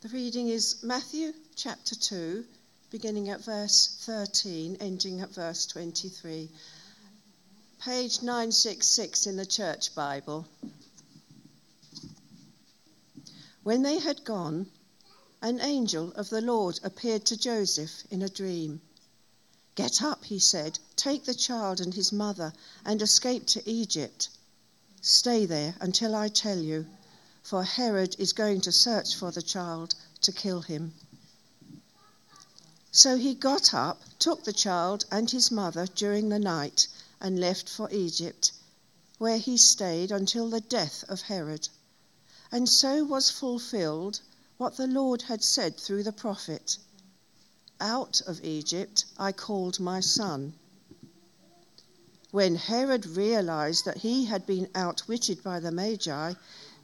The reading is Matthew chapter 2, beginning at verse 13, ending at verse 23. Page 966 in the Church Bible. When they had gone, an angel of the Lord appeared to Joseph in a dream. Get up, he said, take the child and his mother and escape to Egypt. Stay there until I tell you for Herod is going to search for the child to kill him. So he got up, took the child and his mother during the night, and left for Egypt, where he stayed until the death of Herod. And so was fulfilled what the Lord had said through the prophet Out of Egypt I called my son. When Herod realized that he had been outwitted by the Magi,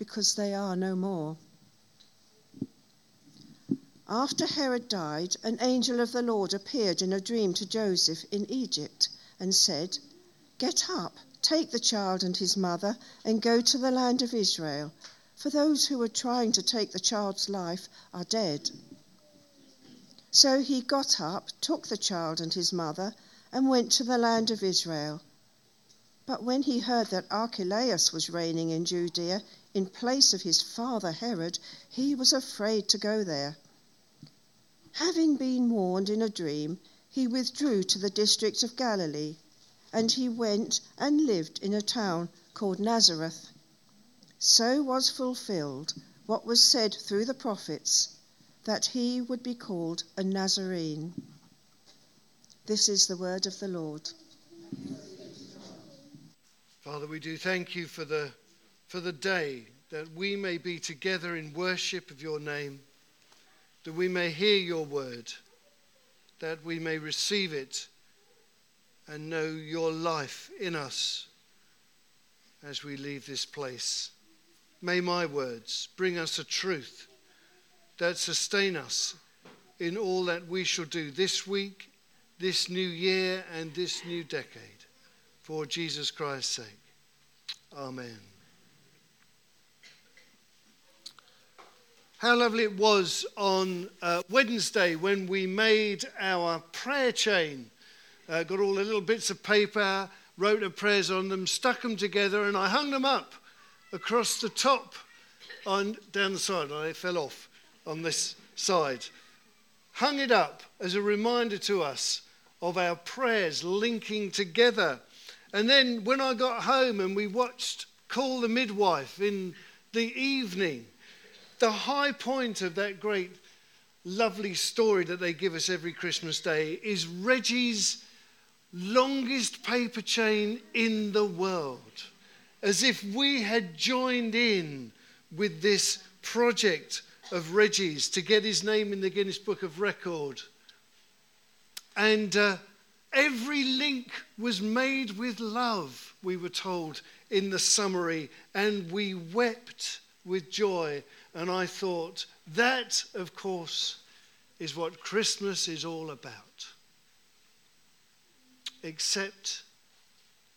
because they are no more. After Herod died, an angel of the Lord appeared in a dream to Joseph in Egypt and said, Get up, take the child and his mother, and go to the land of Israel, for those who were trying to take the child's life are dead. So he got up, took the child and his mother, and went to the land of Israel. But when he heard that Archelaus was reigning in Judea, in place of his father Herod, he was afraid to go there. Having been warned in a dream, he withdrew to the district of Galilee, and he went and lived in a town called Nazareth. So was fulfilled what was said through the prophets that he would be called a Nazarene. This is the word of the Lord. Father, we do thank you for the for the day that we may be together in worship of your name, that we may hear your word, that we may receive it and know your life in us as we leave this place. May my words bring us a truth that sustain us in all that we shall do this week, this new year, and this new decade. For Jesus Christ's sake. Amen. How lovely it was on uh, Wednesday when we made our prayer chain. Uh, got all the little bits of paper, wrote the prayers on them, stuck them together, and I hung them up across the top on down the side. And they fell off on this side. Hung it up as a reminder to us of our prayers linking together. And then when I got home and we watched Call the Midwife in the evening, the high point of that great, lovely story that they give us every Christmas Day is Reggie's longest paper chain in the world. As if we had joined in with this project of Reggie's to get his name in the Guinness Book of Record. And uh, every link was made with love, we were told in the summary, and we wept with joy and I thought, that, of course, is what Christmas is all about. Except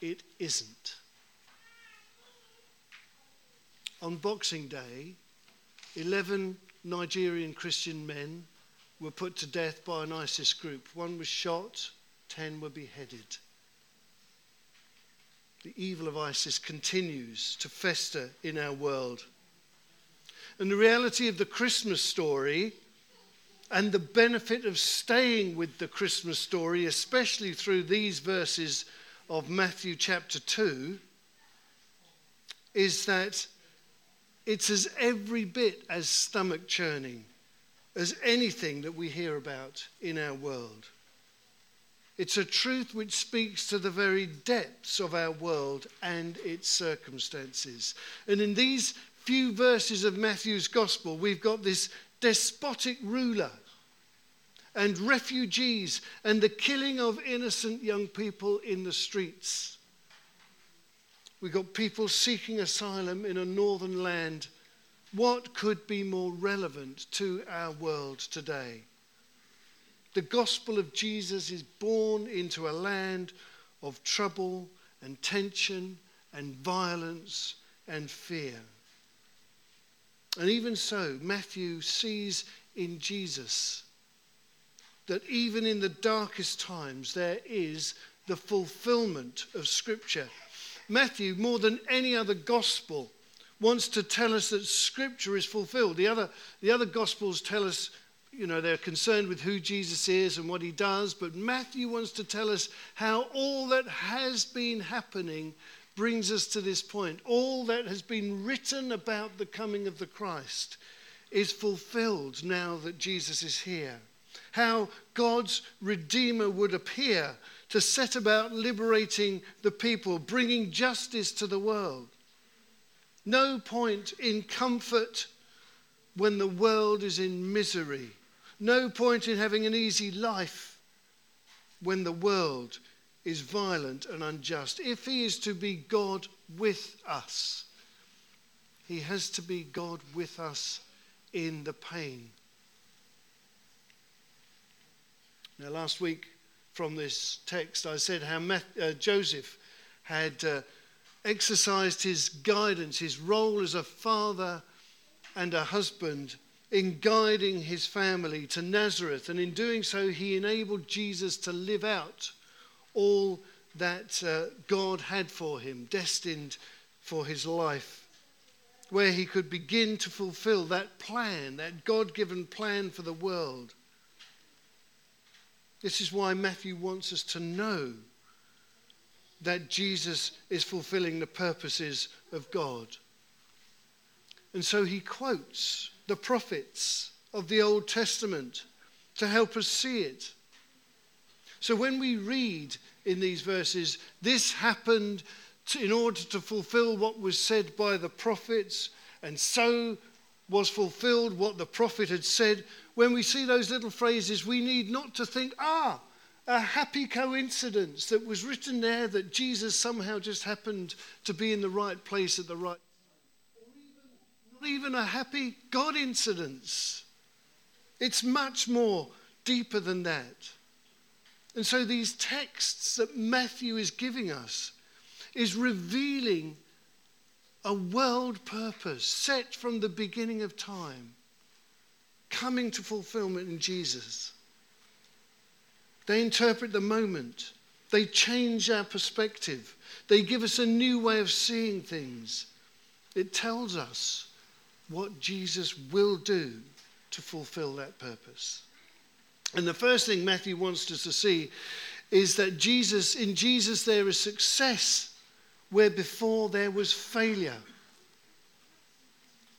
it isn't. On Boxing Day, 11 Nigerian Christian men were put to death by an ISIS group. One was shot, 10 were beheaded. The evil of ISIS continues to fester in our world. And the reality of the Christmas story and the benefit of staying with the Christmas story, especially through these verses of Matthew chapter 2, is that it's as every bit as stomach churning as anything that we hear about in our world. It's a truth which speaks to the very depths of our world and its circumstances. And in these few verses of Matthew's gospel, we've got this despotic ruler and refugees and the killing of innocent young people in the streets. We've got people seeking asylum in a northern land. What could be more relevant to our world today? The gospel of Jesus is born into a land of trouble and tension and violence and fear. And even so, Matthew sees in Jesus that even in the darkest times there is the fulfillment of Scripture. Matthew, more than any other gospel, wants to tell us that Scripture is fulfilled. The other, the other gospels tell us, you know, they're concerned with who Jesus is and what he does, but Matthew wants to tell us how all that has been happening brings us to this point. All that has been written about the coming of the Christ is fulfilled now that Jesus is here. How God's Redeemer would appear to set about liberating the people, bringing justice to the world. No point in comfort when the world is in misery. No point in having an easy life when the world is violent and unjust. If he is to be God with us, he has to be God with us in the pain. Now, last week from this text, I said how uh, Joseph had uh, exercised his guidance, his role as a father and a husband in guiding his family to Nazareth. And in doing so, he enabled Jesus to live out all that uh, God had for him, destined for his life, where he could begin to fulfill that plan, that God given plan for the world. This is why Matthew wants us to know that Jesus is fulfilling the purposes of God. And so he quotes the prophets of the Old Testament to help us see it. So when we read in these verses, this happened to, in order to fulfill what was said by the prophets, and so was fulfilled what the prophet had said. When we see those little phrases, we need not to think, ah, a happy coincidence that was written there that Jesus somehow just happened to be in the right place at the right time. Even a happy God incidence. It's much more deeper than that. And so these texts that Matthew is giving us is revealing a world purpose set from the beginning of time, coming to fulfillment in Jesus. They interpret the moment, they change our perspective, they give us a new way of seeing things. It tells us what Jesus will do to fulfill that purpose. And the first thing Matthew wants us to see is that Jesus, in Jesus, there is success where before there was failure.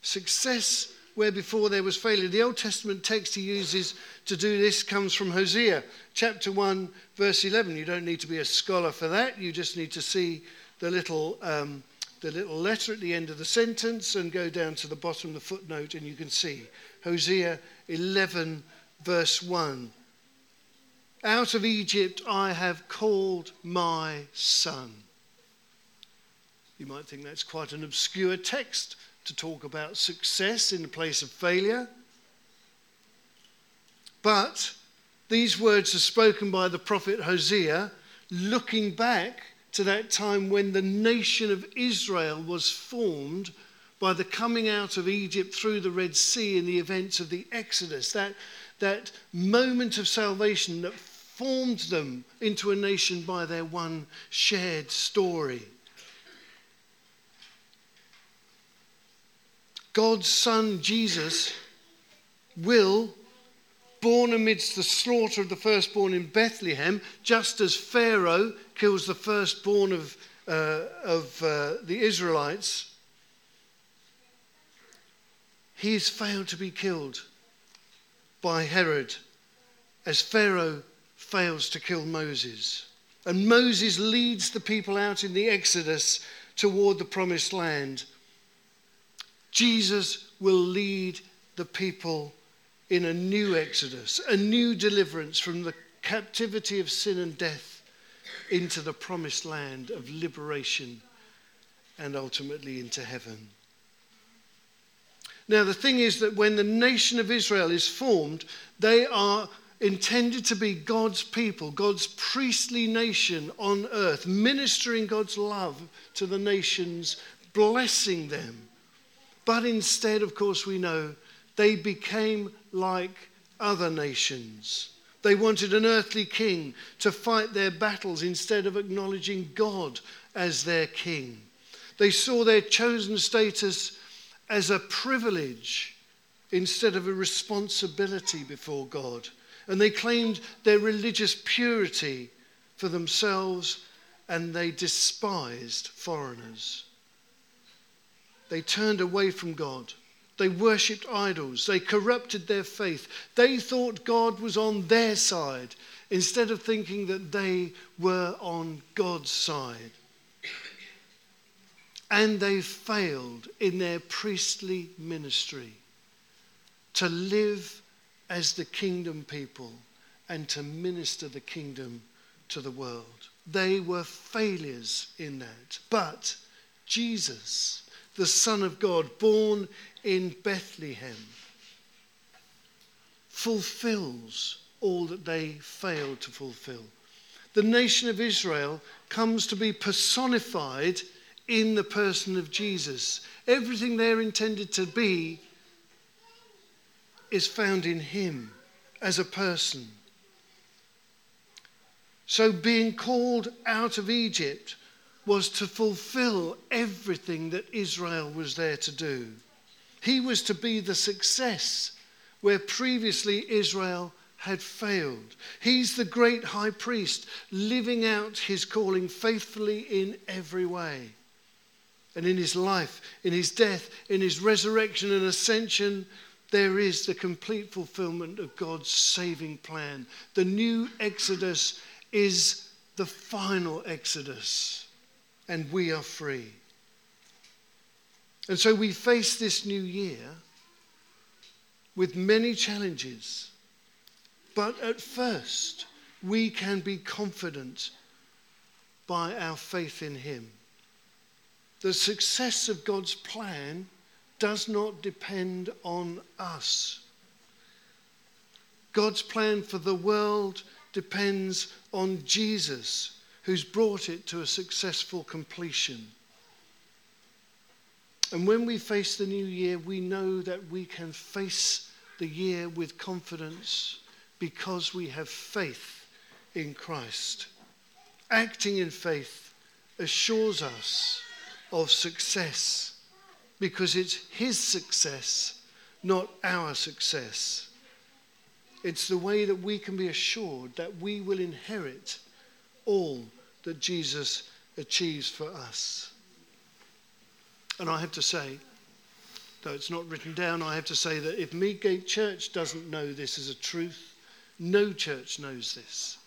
Success where before there was failure. The Old Testament text he uses to do this comes from Hosea chapter 1, verse 11. You don't need to be a scholar for that, you just need to see the little. Um, the little letter at the end of the sentence and go down to the bottom of the footnote, and you can see Hosea 11, verse 1. Out of Egypt I have called my son. You might think that's quite an obscure text to talk about success in the place of failure. But these words are spoken by the prophet Hosea, looking back to that time when the nation of Israel was formed by the coming out of Egypt through the Red Sea and the events of the Exodus. That that moment of salvation that formed them into a nation by their one shared story. God's Son Jesus will, born amidst the slaughter of the firstborn in Bethlehem, just as Pharaoh kills the firstborn of, uh, of uh, the Israelites, he has failed to be killed by Herod as Pharaoh fails to kill Moses. And Moses leads the people out in the Exodus toward the promised land. Jesus will lead the people in a new exodus, a new deliverance from the captivity of sin and death into the promised land of liberation and ultimately into heaven. Now, the thing is that when the nation of Israel is formed, they are intended to be God's people, God's priestly nation on earth, ministering God's love to the nations, blessing them. But instead, of course, we know they became like other nations. They wanted an earthly king to fight their battles instead of acknowledging God as their king. They saw their chosen status as a privilege instead of a responsibility before God. And they claimed their religious purity for themselves and they despised foreigners. They turned away from God. They worshipped idols. They corrupted their faith. They thought God was on their side instead of thinking that they were on God's side and they failed in their priestly ministry to live as the kingdom people and to minister the kingdom to the world. They were failures in that. But Jesus, the Son of God, born in Bethlehem, fulfills all that they failed to fulfill. The nation of Israel comes to be personified in the person of Jesus. Everything they're intended to be is found in Him as a person. So, being called out of Egypt was to fulfill everything that Israel was there to do. He was to be the success where previously Israel had failed. He's the great high priest, living out his calling faithfully in every way and in his life, in his death, in his resurrection and ascension, there is the complete fulfillment of God's saving plan. The new Exodus is the final Exodus, and we are free. And so we face this new year with many challenges, but at first we can be confident by our faith in Him. The success of God's plan does not depend on us. God's plan for the world depends on Jesus, who's brought it to a successful completion. And when we face the new year, we know that we can face the year with confidence because we have faith in Christ. Acting in faith assures us of success because it's His success, not our success. It's the way that we can be assured that we will inherit all that Jesus achieves for us. And I have to say, though it's not written down, I have to say that if Meadgate Church doesn't know this as a truth, no church knows this.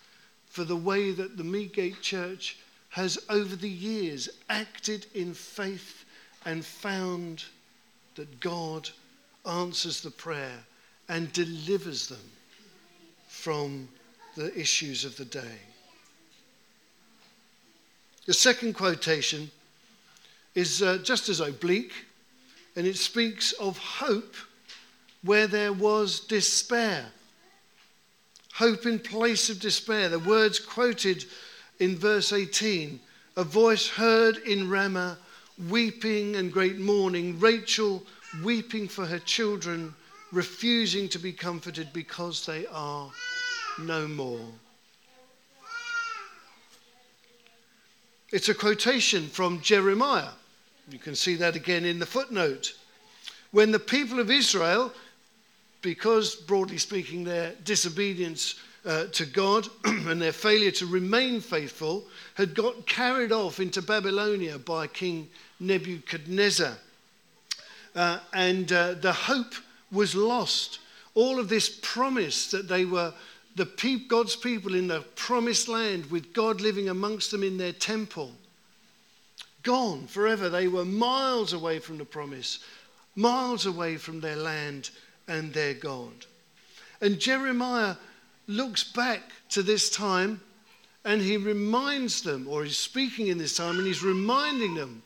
For the way that the Meadgate Church has over the years acted in faith and found that God answers the prayer and delivers them from the issues of the day. The second quotation is uh, just as oblique, and it speaks of hope where there was despair. Hope in place of despair. The words quoted in verse 18 a voice heard in Ramah, weeping and great mourning, Rachel weeping for her children, refusing to be comforted because they are no more. It's a quotation from Jeremiah. You can see that again in the footnote. When the people of Israel, because broadly speaking, their disobedience uh, to God and their failure to remain faithful had got carried off into Babylonia by King Nebuchadnezzar. Uh, and uh, the hope was lost. All of this promise that they were the pe- God's people in the promised land with God living amongst them in their temple, gone forever. They were miles away from the promise, miles away from their land and their God. And Jeremiah looks back to this time and he reminds them, or he's speaking in this time, and he's reminding them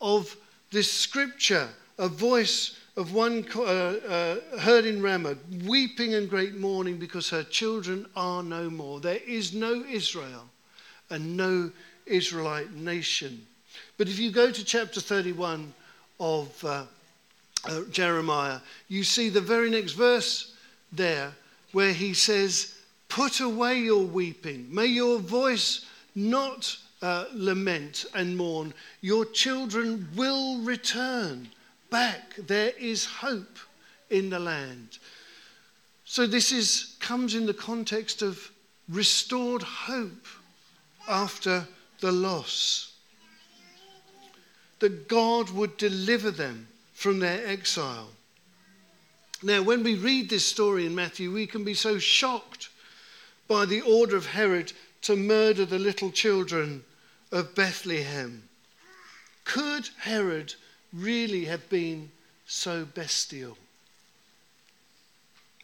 of this scripture, a voice of one uh, uh, heard in Ramah, weeping and great mourning because her children are no more. There is no Israel and no Israelite nation. But if you go to chapter 31 of uh, uh, Jeremiah, you see the very next verse there where he says, Put away your weeping. May your voice not uh, lament and mourn. Your children will return back. There is hope in the land. So this is, comes in the context of restored hope after the loss. That God would deliver them from their exile. Now, when we read this story in Matthew, we can be so shocked by the order of Herod to murder the little children of Bethlehem. Could Herod really have been so bestial?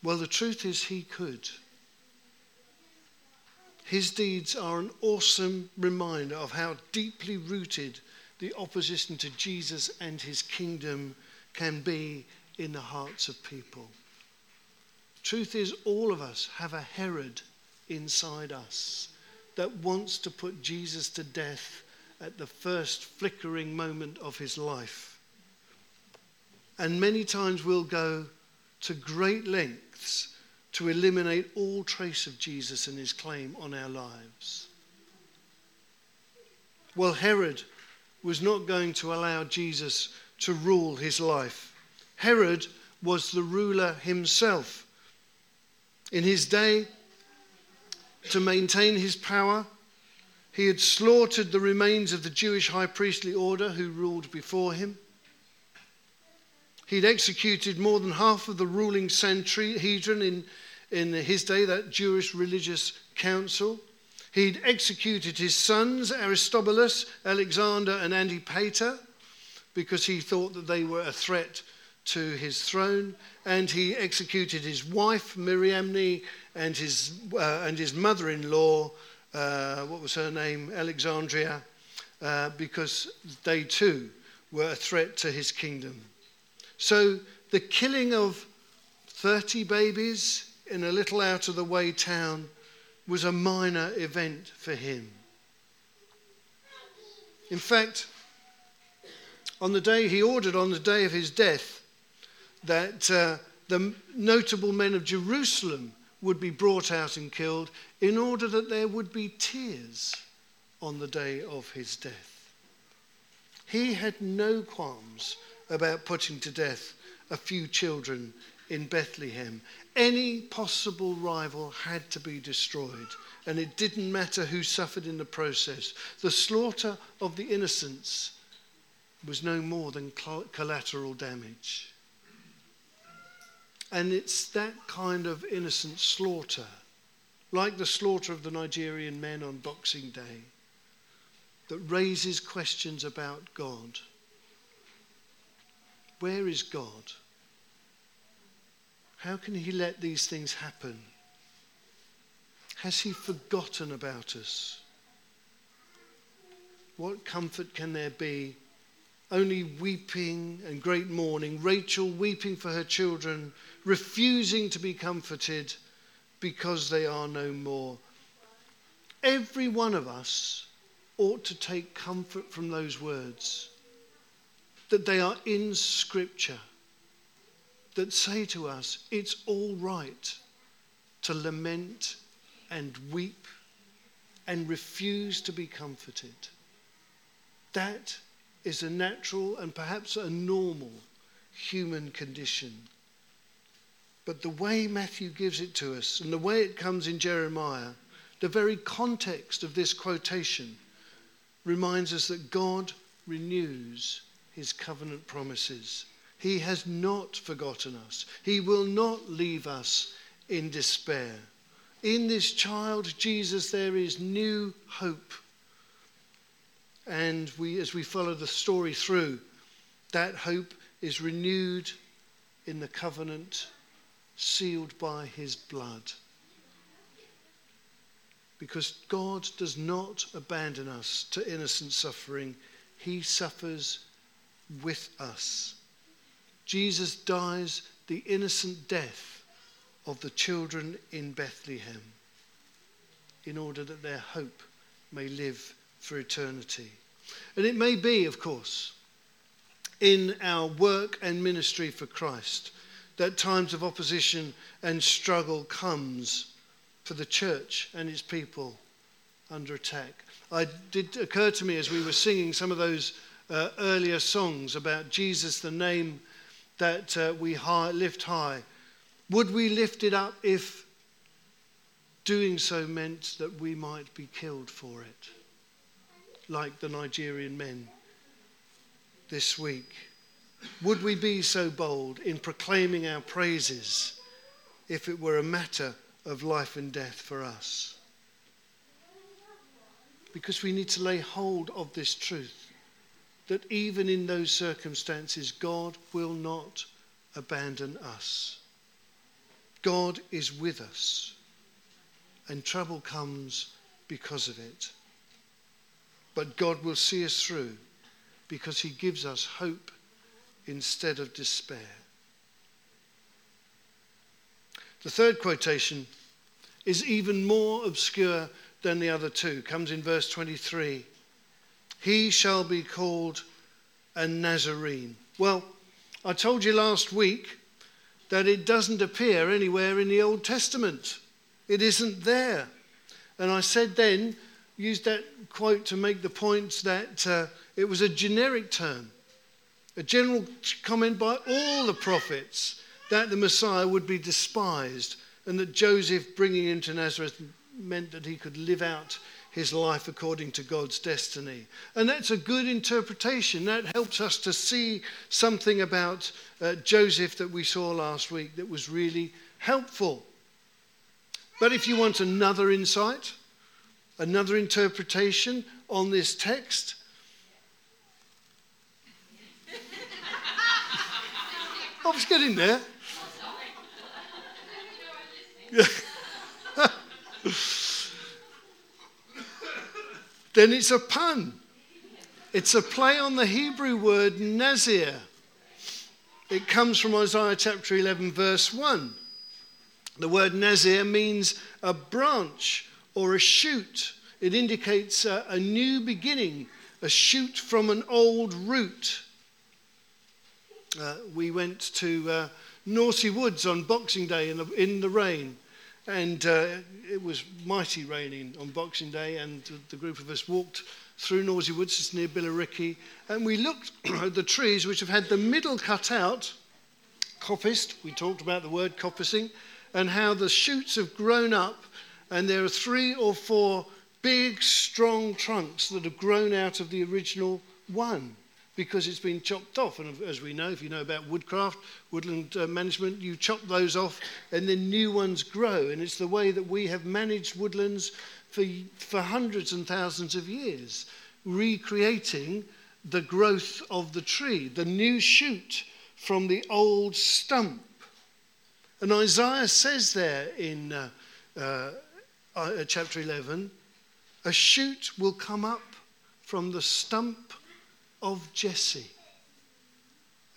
Well, the truth is, he could. His deeds are an awesome reminder of how deeply rooted the opposition to Jesus and his kingdom can be in the hearts of people. Truth is, all of us have a Herod inside us that wants to put Jesus to death at the first flickering moment of his life. And many times we'll go to great lengths to eliminate all trace of Jesus and his claim on our lives. Well, Herod was not going to allow Jesus to rule his life. Herod was the ruler himself. In his day, to maintain his power, he had slaughtered the remains of the Jewish high priestly order who ruled before him. He'd executed more than half of the ruling Sanhedrin in, in his day, that Jewish religious council. He'd executed his sons, Aristobulus, Alexander, and Antipater, because he thought that they were a threat to his throne. And he executed his wife, Mariamne, and his, uh, and his mother in law, uh, what was her name? Alexandria, uh, because they too were a threat to his kingdom. So the killing of 30 babies in a little out of the way town was a minor event for him. In fact, on the day he ordered, on the day of his death, that uh, the notable men of Jerusalem would be brought out and killed in order that there would be tears on the day of his death. He had no qualms about putting to death a few children in Bethlehem. Any possible rival had to be destroyed, and it didn't matter who suffered in the process. The slaughter of the innocents was no more than collateral damage. And it's that kind of innocent slaughter, like the slaughter of the Nigerian men on Boxing Day, that raises questions about God. Where is God? How can He let these things happen? Has He forgotten about us? What comfort can there be? Only weeping and great mourning. Rachel weeping for her children, refusing to be comforted because they are no more. Every one of us ought to take comfort from those words, that they are in Scripture that say to us it's all right to lament and weep and refuse to be comforted. That is a natural and perhaps a normal human condition. But the way Matthew gives it to us and the way it comes in Jeremiah, the very context of this quotation reminds us that God renews his covenant promises. He has not forgotten us. He will not leave us in despair. In this child, Jesus, there is new hope. And we, as we follow the story through, that hope is renewed in the covenant sealed by his blood. Because God does not abandon us to innocent suffering, he suffers with us. Jesus dies the innocent death of the children in Bethlehem in order that their hope may live for eternity. And it may be, of course, in our work and ministry for Christ that times of opposition and struggle comes for the church and its people under attack. It did occur to me as we were singing some of those uh, earlier songs about Jesus, the name that uh, we high, lift high. Would we lift it up if doing so meant that we might be killed for it, like the Nigerian men this week? Would we be so bold in proclaiming our praises if it were a matter of life and death for us? Because we need to lay hold of this truth that even in those circumstances, God will not abandon us. God is with us, and trouble comes because of it. But God will see us through because He gives us hope instead of despair. The third quotation is even more obscure than the other two. Comes in verse 23. He shall be called a Nazarene. Well, I told you last week that it doesn't appear anywhere in the Old Testament. It isn't there. And I said then, used that quote to make the point that uh, it was a generic term a general comment by all the prophets that the Messiah would be despised and that Joseph bringing him to Nazareth meant that he could live out his life according to God's destiny. And that's a good interpretation. That helps us to see something about uh, Joseph that we saw last week that was really helpful. But if you want another insight, another interpretation on this text, I was getting there. then it's a pun. It's a play on the Hebrew word Nazir. It comes from Isaiah chapter 11, verse 1. The word Nazir means a branch or a shoot. It indicates a, a new beginning, a shoot from an old root. Uh, we went to uh, Norsey Woods on Boxing Day in the, in the rain, and uh, it was mighty raining on Boxing Day, and the group of us walked through Norsey Woods, it's near Billericay, and we looked at the trees which have had the middle cut out, coppiced, we talked about the word coppicing, and how the shoots have grown up, and there are three or four big, strong trunks that have grown out of the original one because it's been chopped off. And as we know, if you know about woodcraft, woodland uh, management, you chop those off and then new ones grow. And it's the way that we have managed woodlands for, for hundreds and thousands of years, recreating the growth of the tree, the new shoot from the old stump. And Isaiah says there in uh, uh, uh chapter 11, a shoot will come up from the stump of Jesse.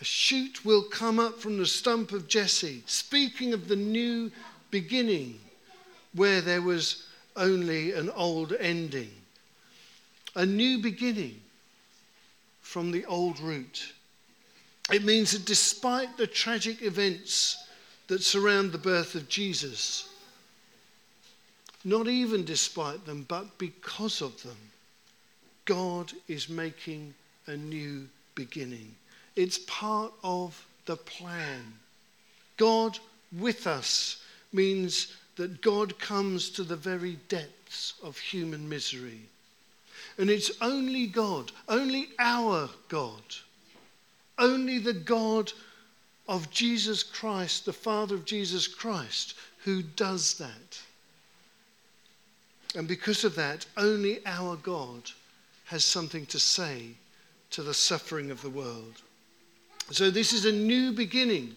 A shoot will come up from the stump of Jesse, speaking of the new beginning where there was only an old ending. A new beginning from the old root. It means that despite the tragic events that surround the birth of Jesus, not even despite them, but because of them, God is making a new beginning. It's part of the plan. God with us means that God comes to the very depths of human misery. And it's only God, only our God, only the God of Jesus Christ, the Father of Jesus Christ, who does that. And because of that, only our God has something to say to the suffering of the world. So, this is a new beginning.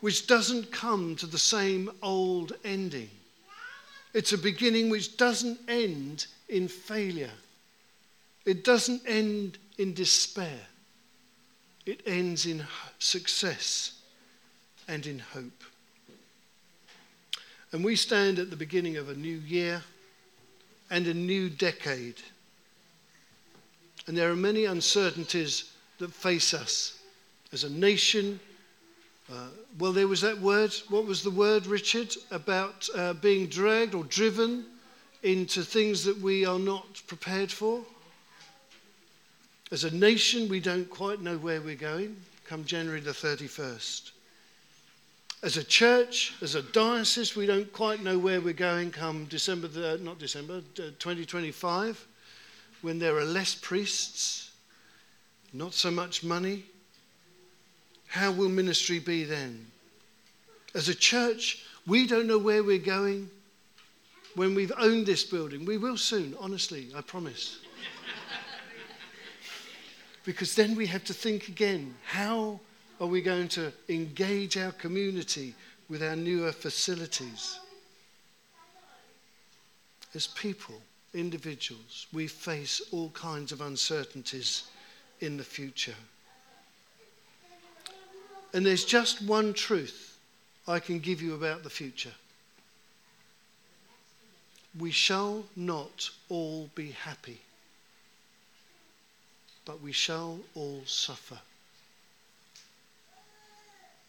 which doesn't come to the same old ending. It's a beginning which doesn't end in failure. It doesn't end in despair. It ends in success and in hope. And we stand at the beginning of a new year and a new decade. And there are many uncertainties that face us as a nation. Uh, well, there was that word. What was the word, Richard, about uh, being dragged or driven into things that we are not prepared for? As a nation, we don't quite know where we're going come January the 31st. As a church, as a diocese, we don't quite know where we're going come December, the, not December, 2025, when there are less priests, not so much money. How will ministry be then? As a church, we don't know where we're going when we've owned this building. We will soon, honestly, I promise. Because then we have to think again how are we going to engage our community with our newer facilities? As people, individuals, we face all kinds of uncertainties in the future. And there's just one truth I can give you about the future. We shall not all be happy but we shall all suffer.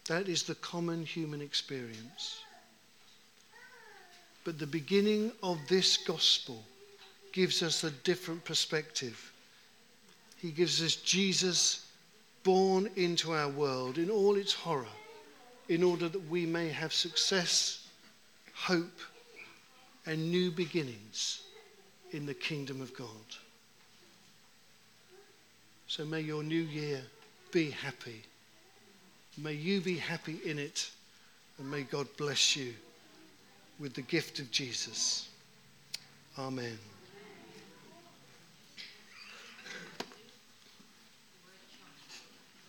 That is the common human experience. But the beginning of this gospel gives us a different perspective. He gives us Jesus born into our world in all its horror, in order that we may have success, hope, and new beginnings in the kingdom of God. So may your new year be happy. May you be happy in it. And may God bless you with the gift of Jesus. Amen.